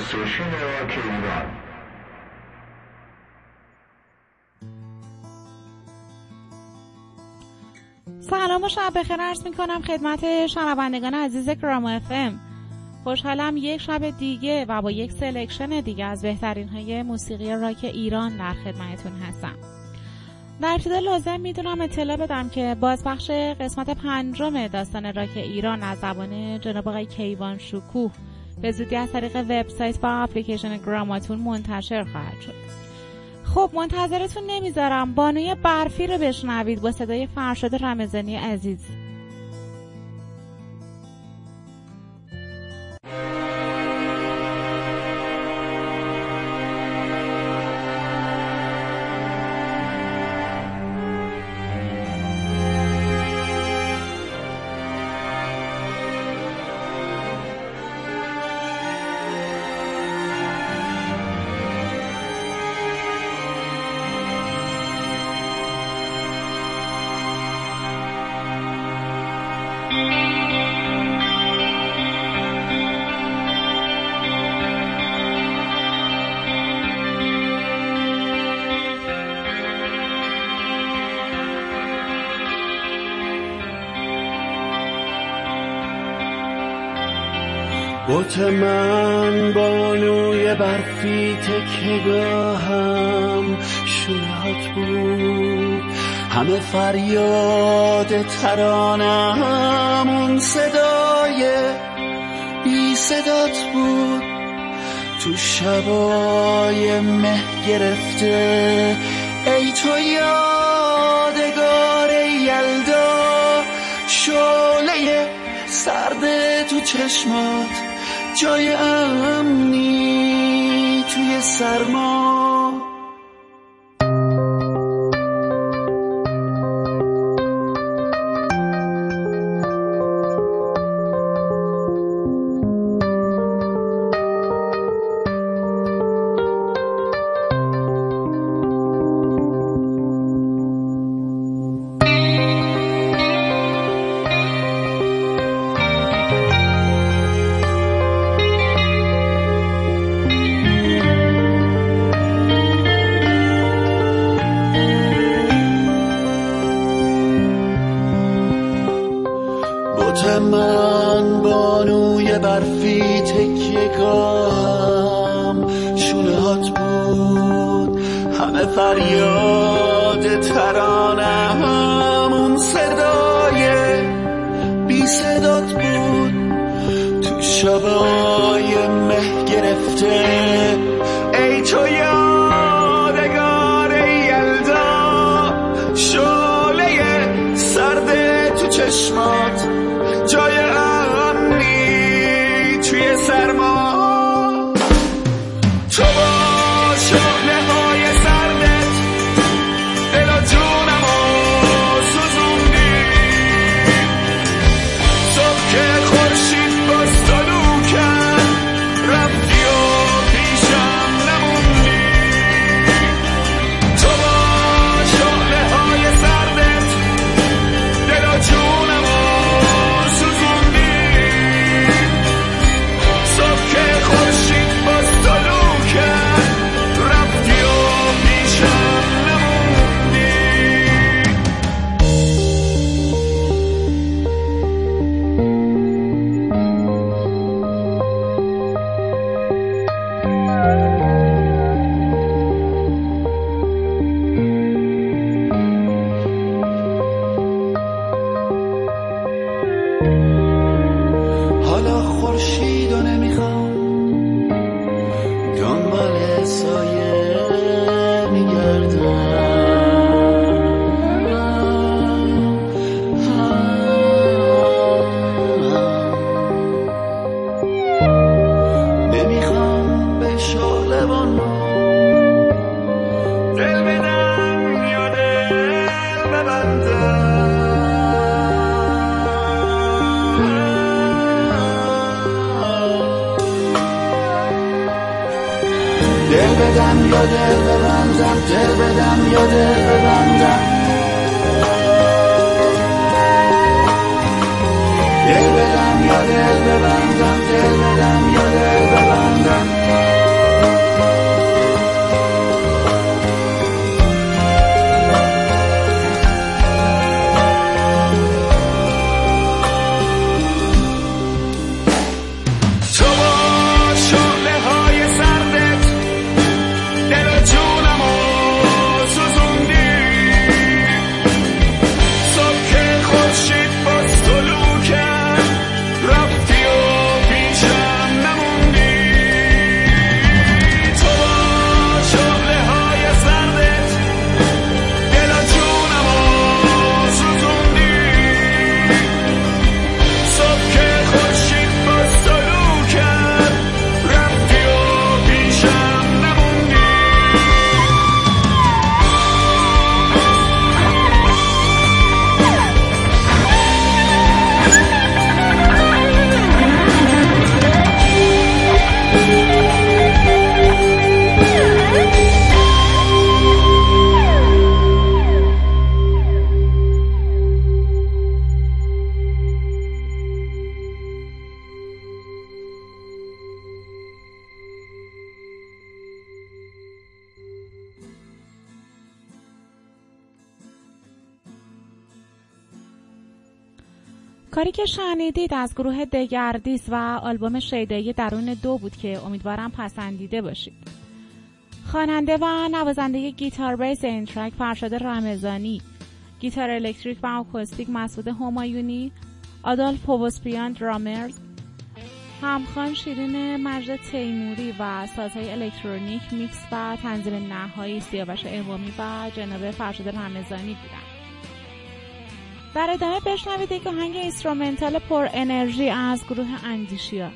راک ایران سلام و شب بخیر. عرض می کنم خدمت شنوندگان عزیز گرام FM. خوشحالم یک شب دیگه و با یک selection دیگه از بهترین های موسیقی راک ایران در خدمتتون هستم. در ابتدا لازم می‌دونم اطلاع بدم که بازپخش قسمت پنجم داستان راک ایران از زبان جناب آقای کیوان شکوه به زودی از طریق وبسایت و اپلیکیشن گراماتون منتشر خواهد شد. خب منتظرتون نمی‌ذارم. بانوی برفی رو بشنوید با صدای فرشاد رمزانی عزیز. بوت من بانوی برفی تکگاهم شونهات بود. همه فریاد ترانم اون صدای بی صدات بود. تو شبای مه گرفته ای تو یادگار یلدا شعله سرد تو چشمات. جای امنی توی سرما. شبای مه گرفته. کاری که شنیدید از گروه دگردیس و آلبوم شیدایی درون دو بود که امیدوارم پسندیده باشید. خواننده و نوازنده گیتار بیس این ترک فرشاد رمزانی گیتار الکتریک و آکوستیک مسعود همایونی آدالف پووسپیان درامرز همخان شیرین مجد تیموری و سازهای الکترونیک میکس و تنظیم نهایی سیاوش امامی و جناب فرشاد رمزانی بودن. در ادامه بشنوید یک آهنگ instrumental پر انرژی از گروه اندیشیا.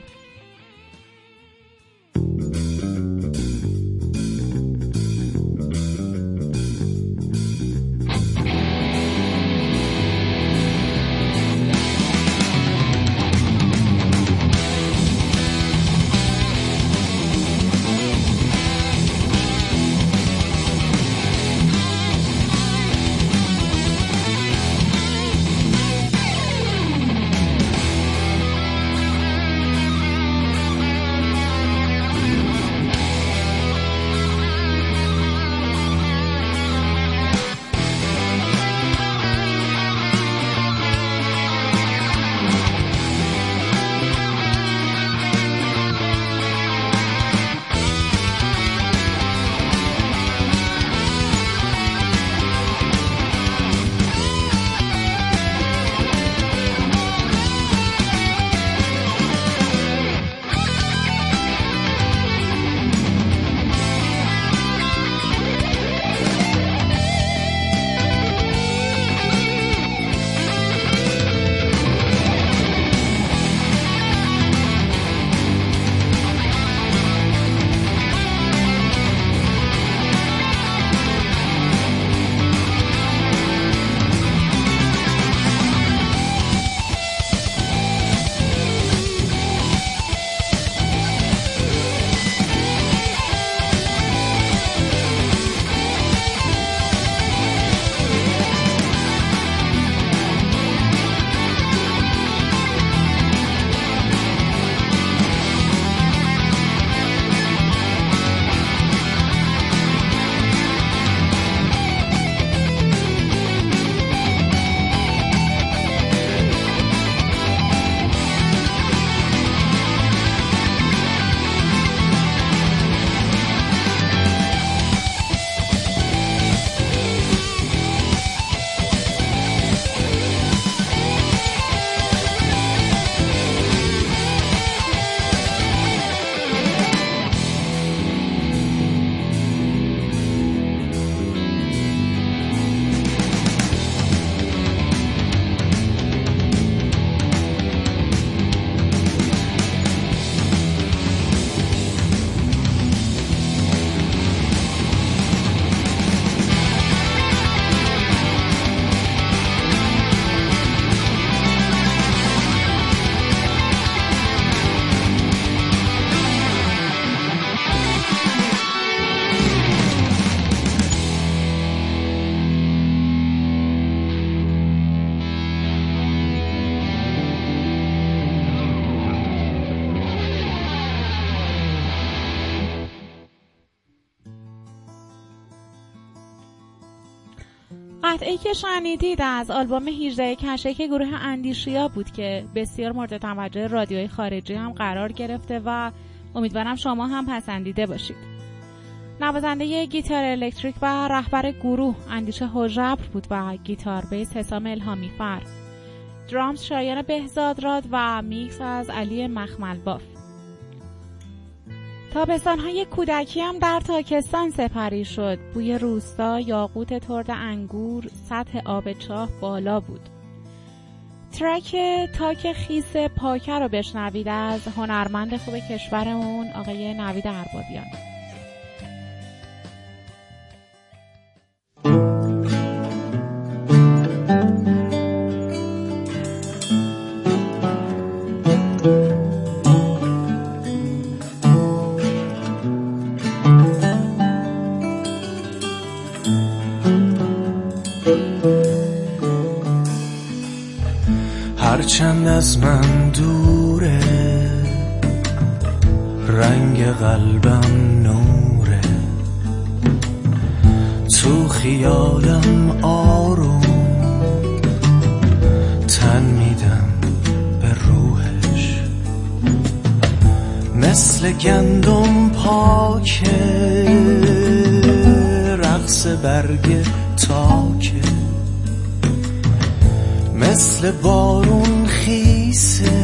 که شنیدید از آلبوم 18 کشه که گروه اندیشیا بود که بسیار مورد توجه رادیوی خارجی هم قرار گرفته و امیدوارم شما هم پسندیده باشید. نوازنده گیتار الکتریک و رهبر گروه اندیشه هوژبر بود و گیتار بیس حسام الهامی فر. درامز شایان بهزاد راد و میکس از علی مخمل باف. های کودکی هم در تاکستان سپری شد. بوی روستا یاقوت ترد انگور سطح آب چاه بالا بود. ترک تاک خیس پاکه رو بشنوید از هنرمند خوب کشورمون آقای نوید اربابیان. برگ تاکه مثل بارون خیسه.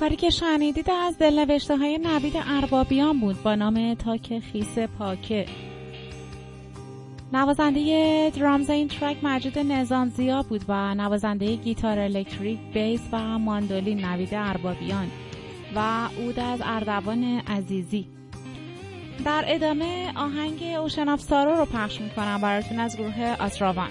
کاری که شنیدید از دلنوشته های نوید اربابیان بود با نام تاک خیس پاکه. نوازنده درامز این track مجید نظامزیا بود و نوازنده گیتار الکتریک بیس و ماندولین نوید اربابیان و عود از اردوان عزیزی. در ادامه آهنگ Ocean of Sorrow رو پخش می‌کنم براتون از گروه آسراوان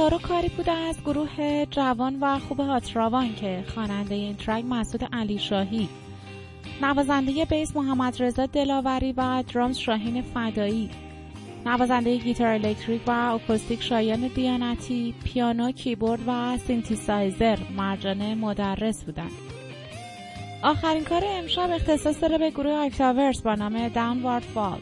Sorrow کاری بوده از گروه جوان و خوب هاتراوان که خواننده این track مسعود علی شاهی. نوازنده بیس محمد رضا دلاوری و درامز شاهین فدایی. نوازنده گیتار الکتریک و اکوستیک شایان دیانتی پیانو کیبورد و سینتیسایزر مرجان مدرس بودند. آخرین کار امشب اختصاص داره به گروه اکتاورس با نام Downward Fall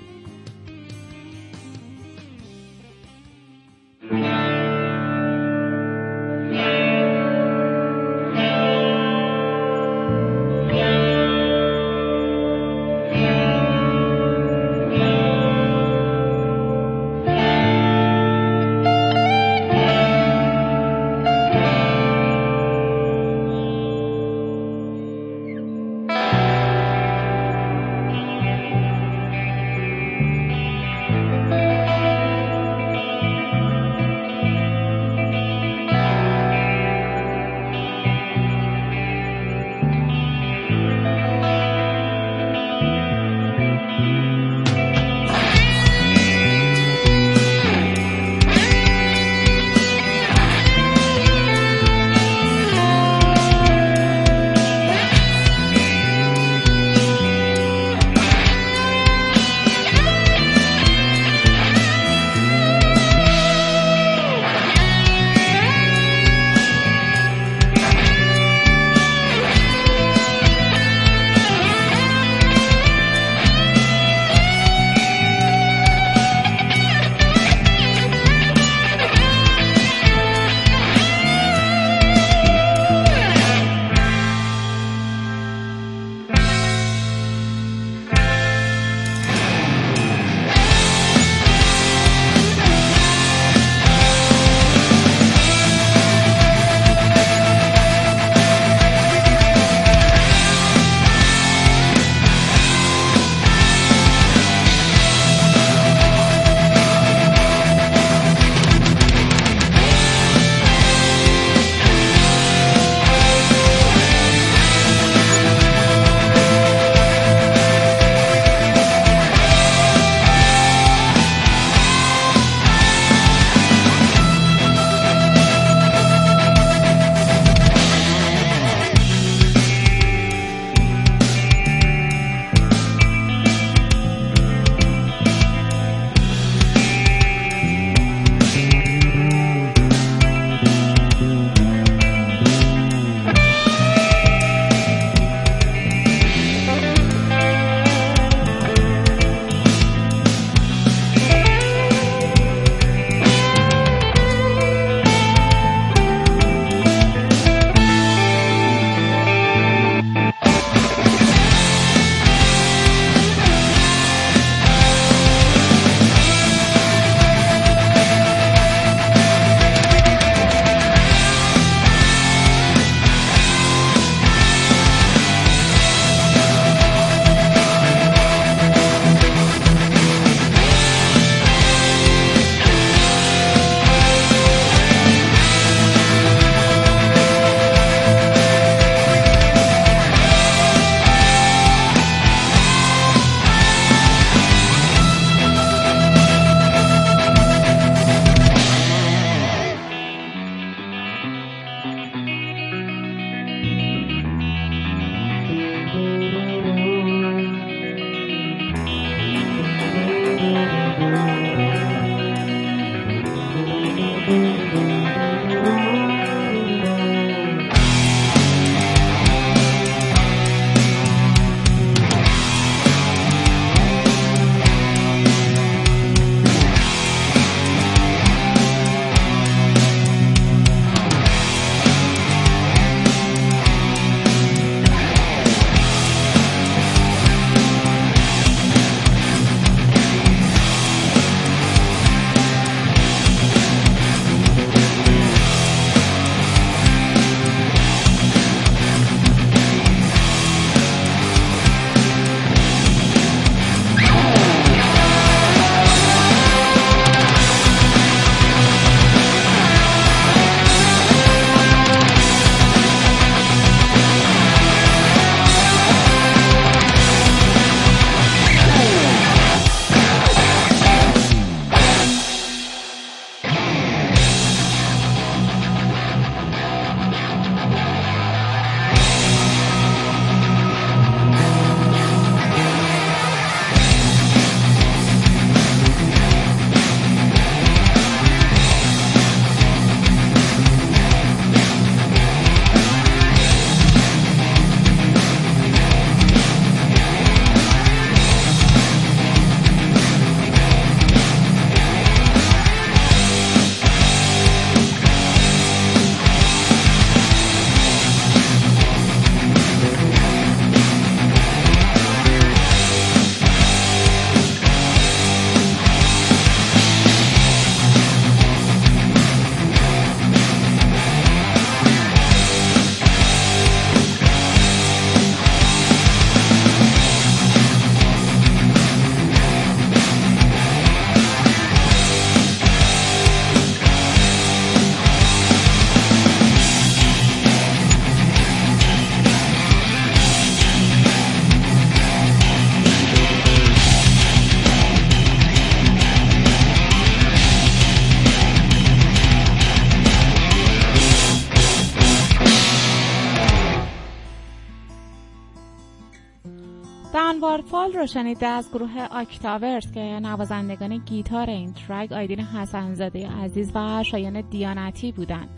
شنیده از گروه آکتاورز که نوازندگان گیتار این track آیدین حسنزاده عزیز و شایان دیانتی بودن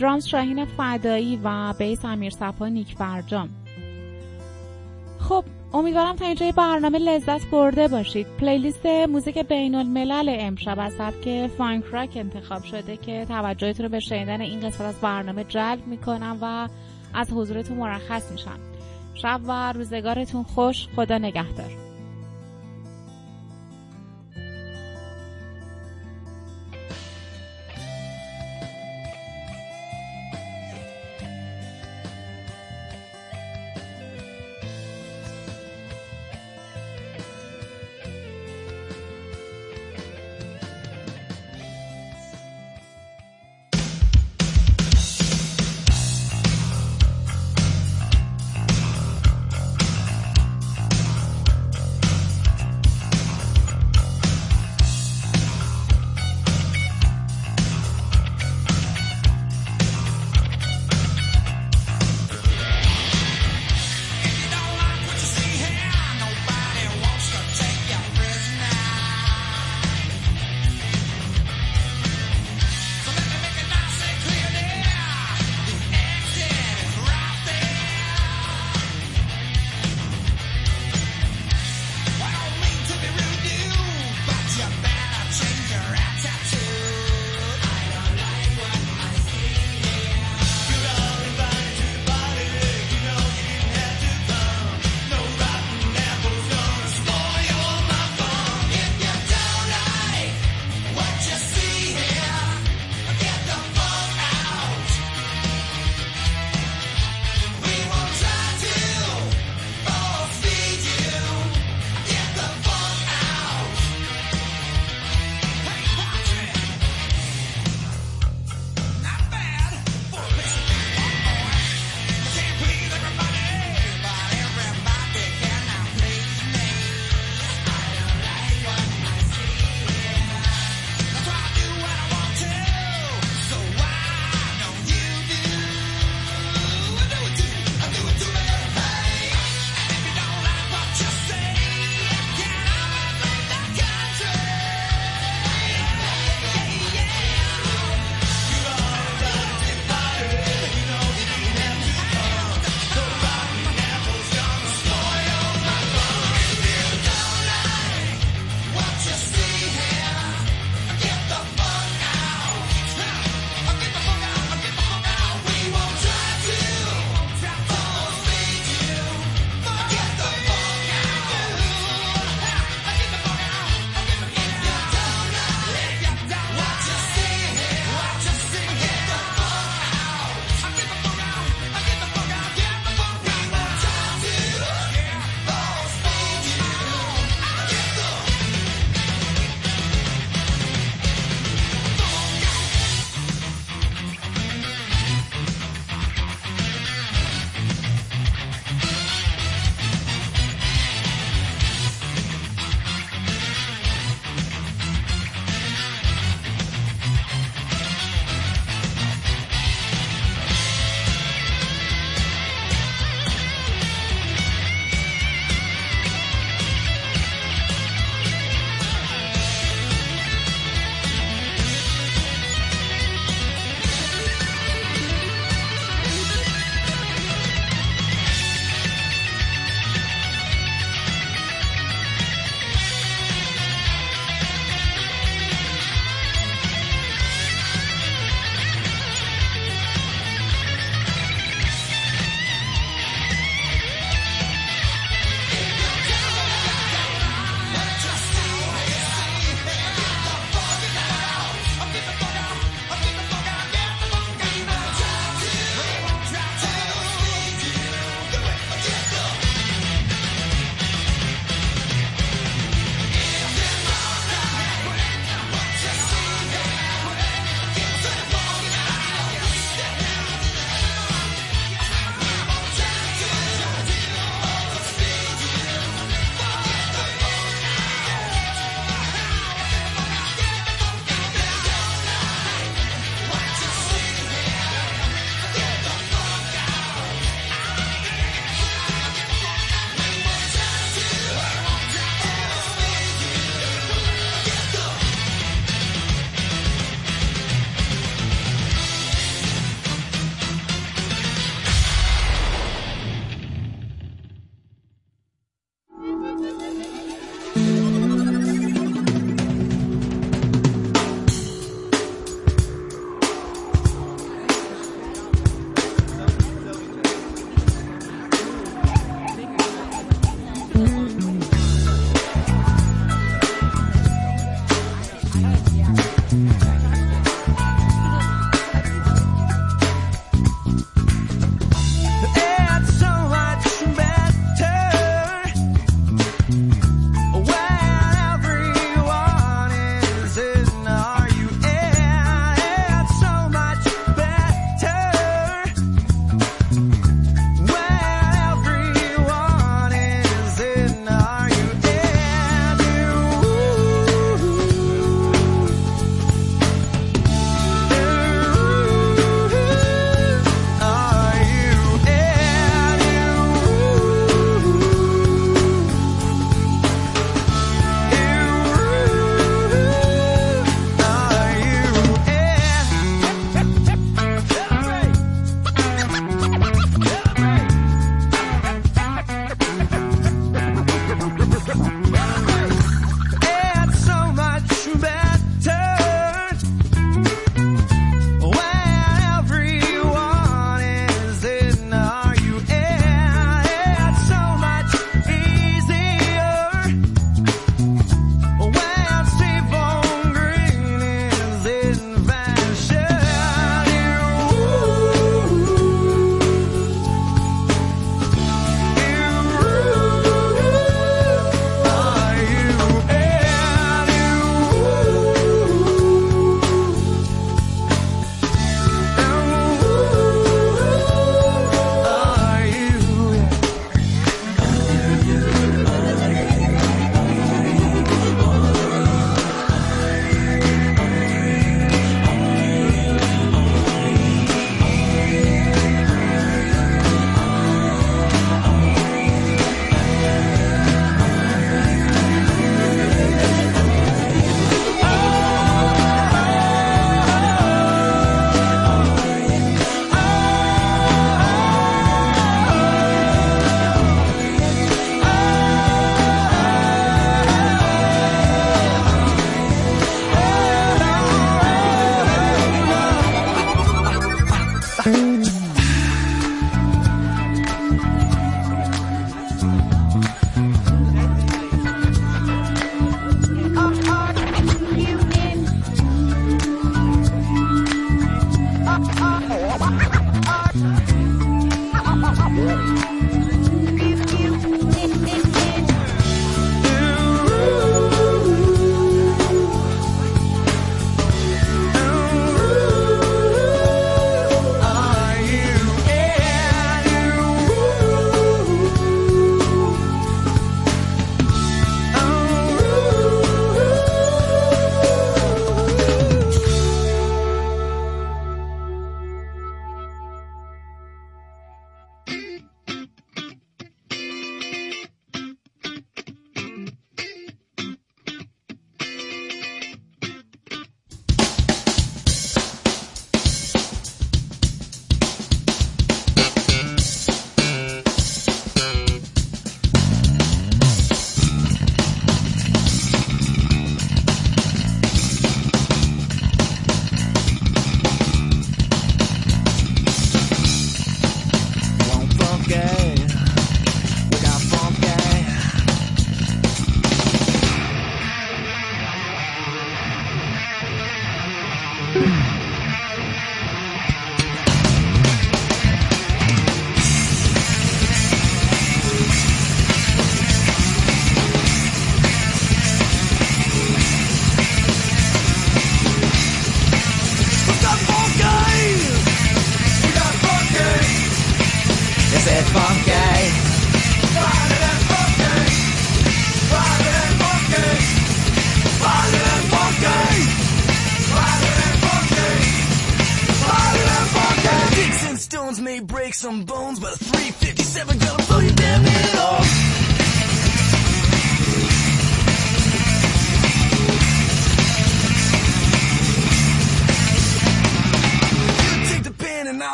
درامز شاهین فدایی و بیس امیر صفا نیک برجام خب امیدوارم تا اینجای برنامه لذت برده باشید. playlist موزیک بین الملل امشب از سبک فانک راک انتخاب شده که توجهتون رو به شنیدن این قسمت از برنامه جلب می‌کنم و از حضورتون مرخص میشم. شب و روزگارتون خوش. خدا نگهدار.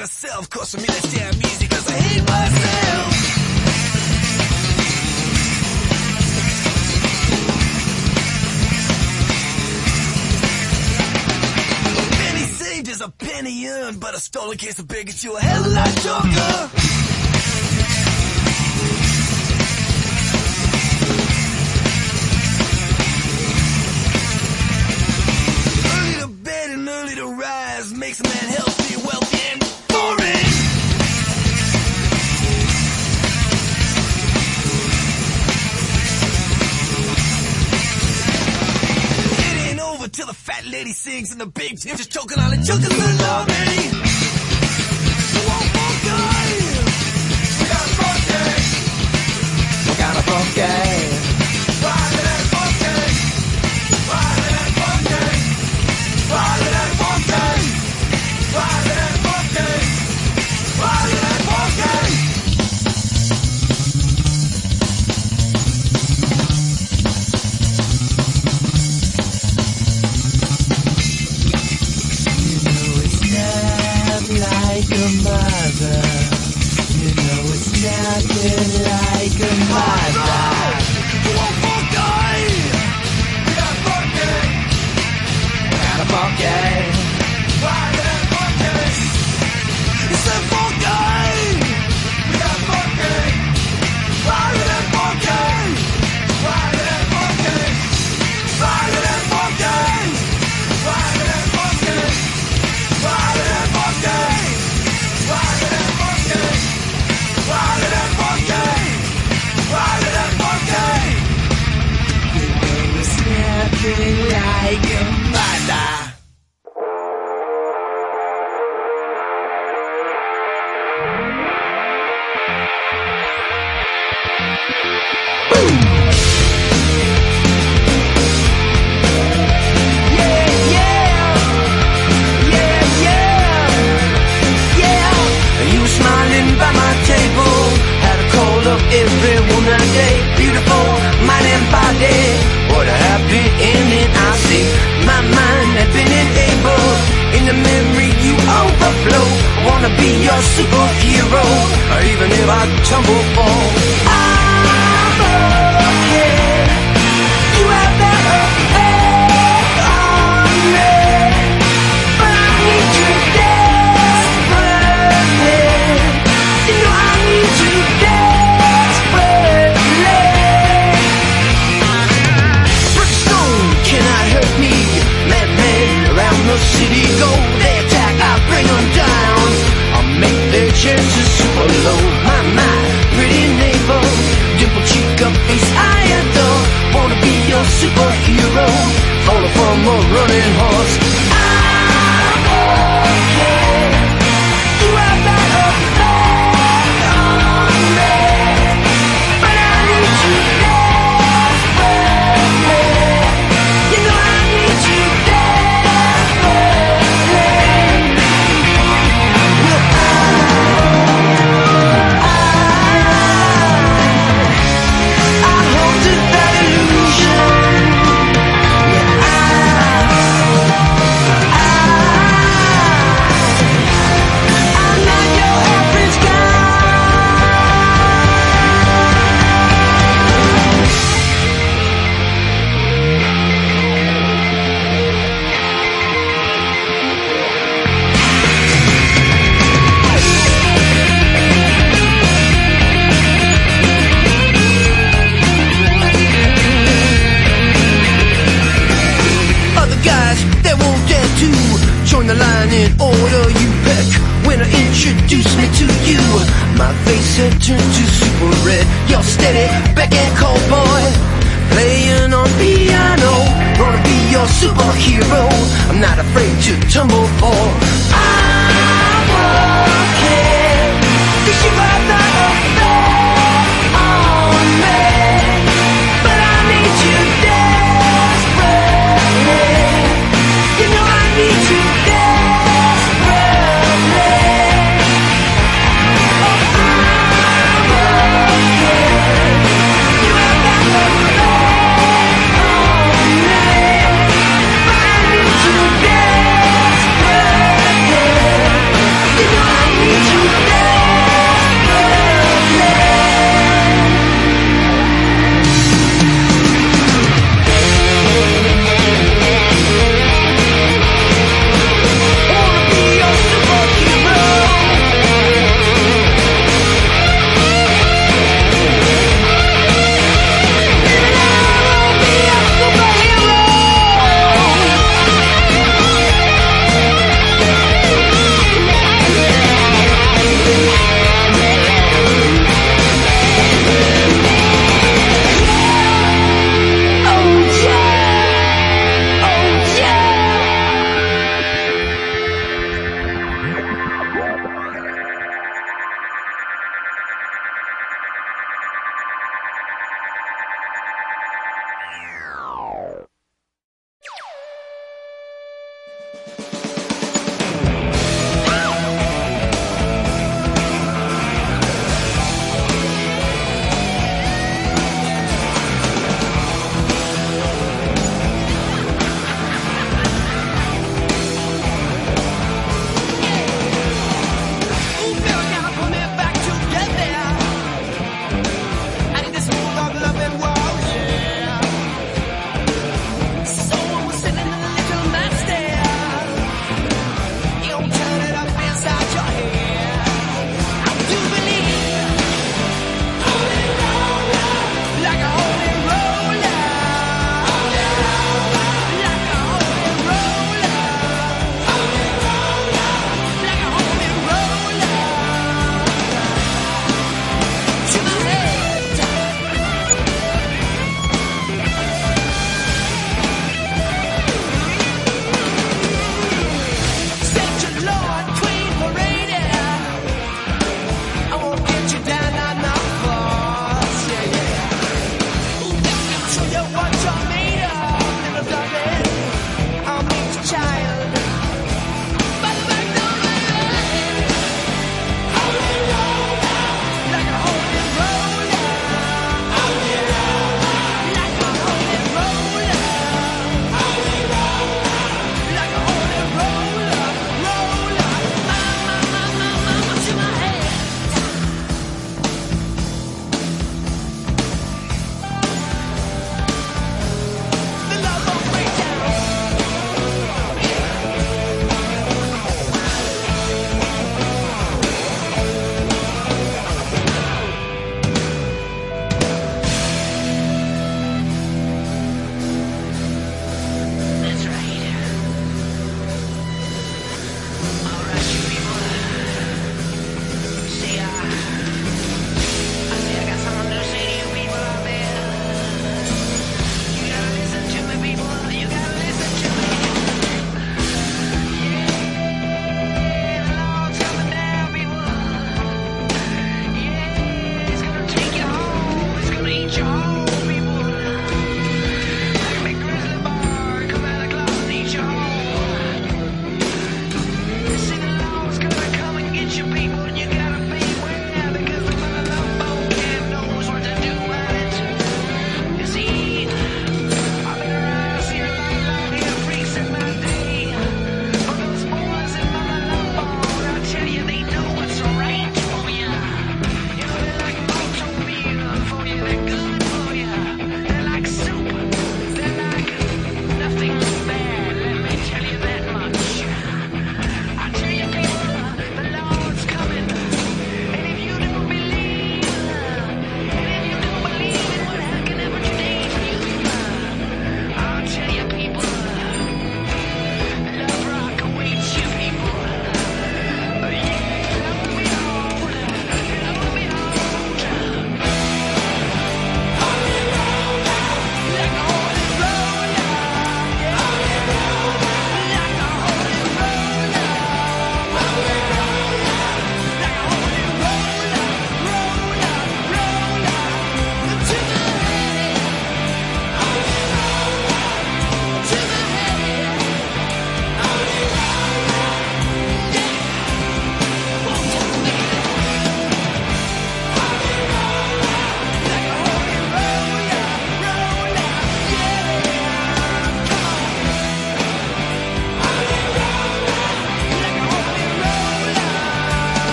yourself, for me this damn music, cause I hate myself. A penny earned, but a stolen case of bigotry, a hell of a lot darker. and the big tip. Just choking on it, choking on love. like a fire. Superhero. I'm not afraid to tumble for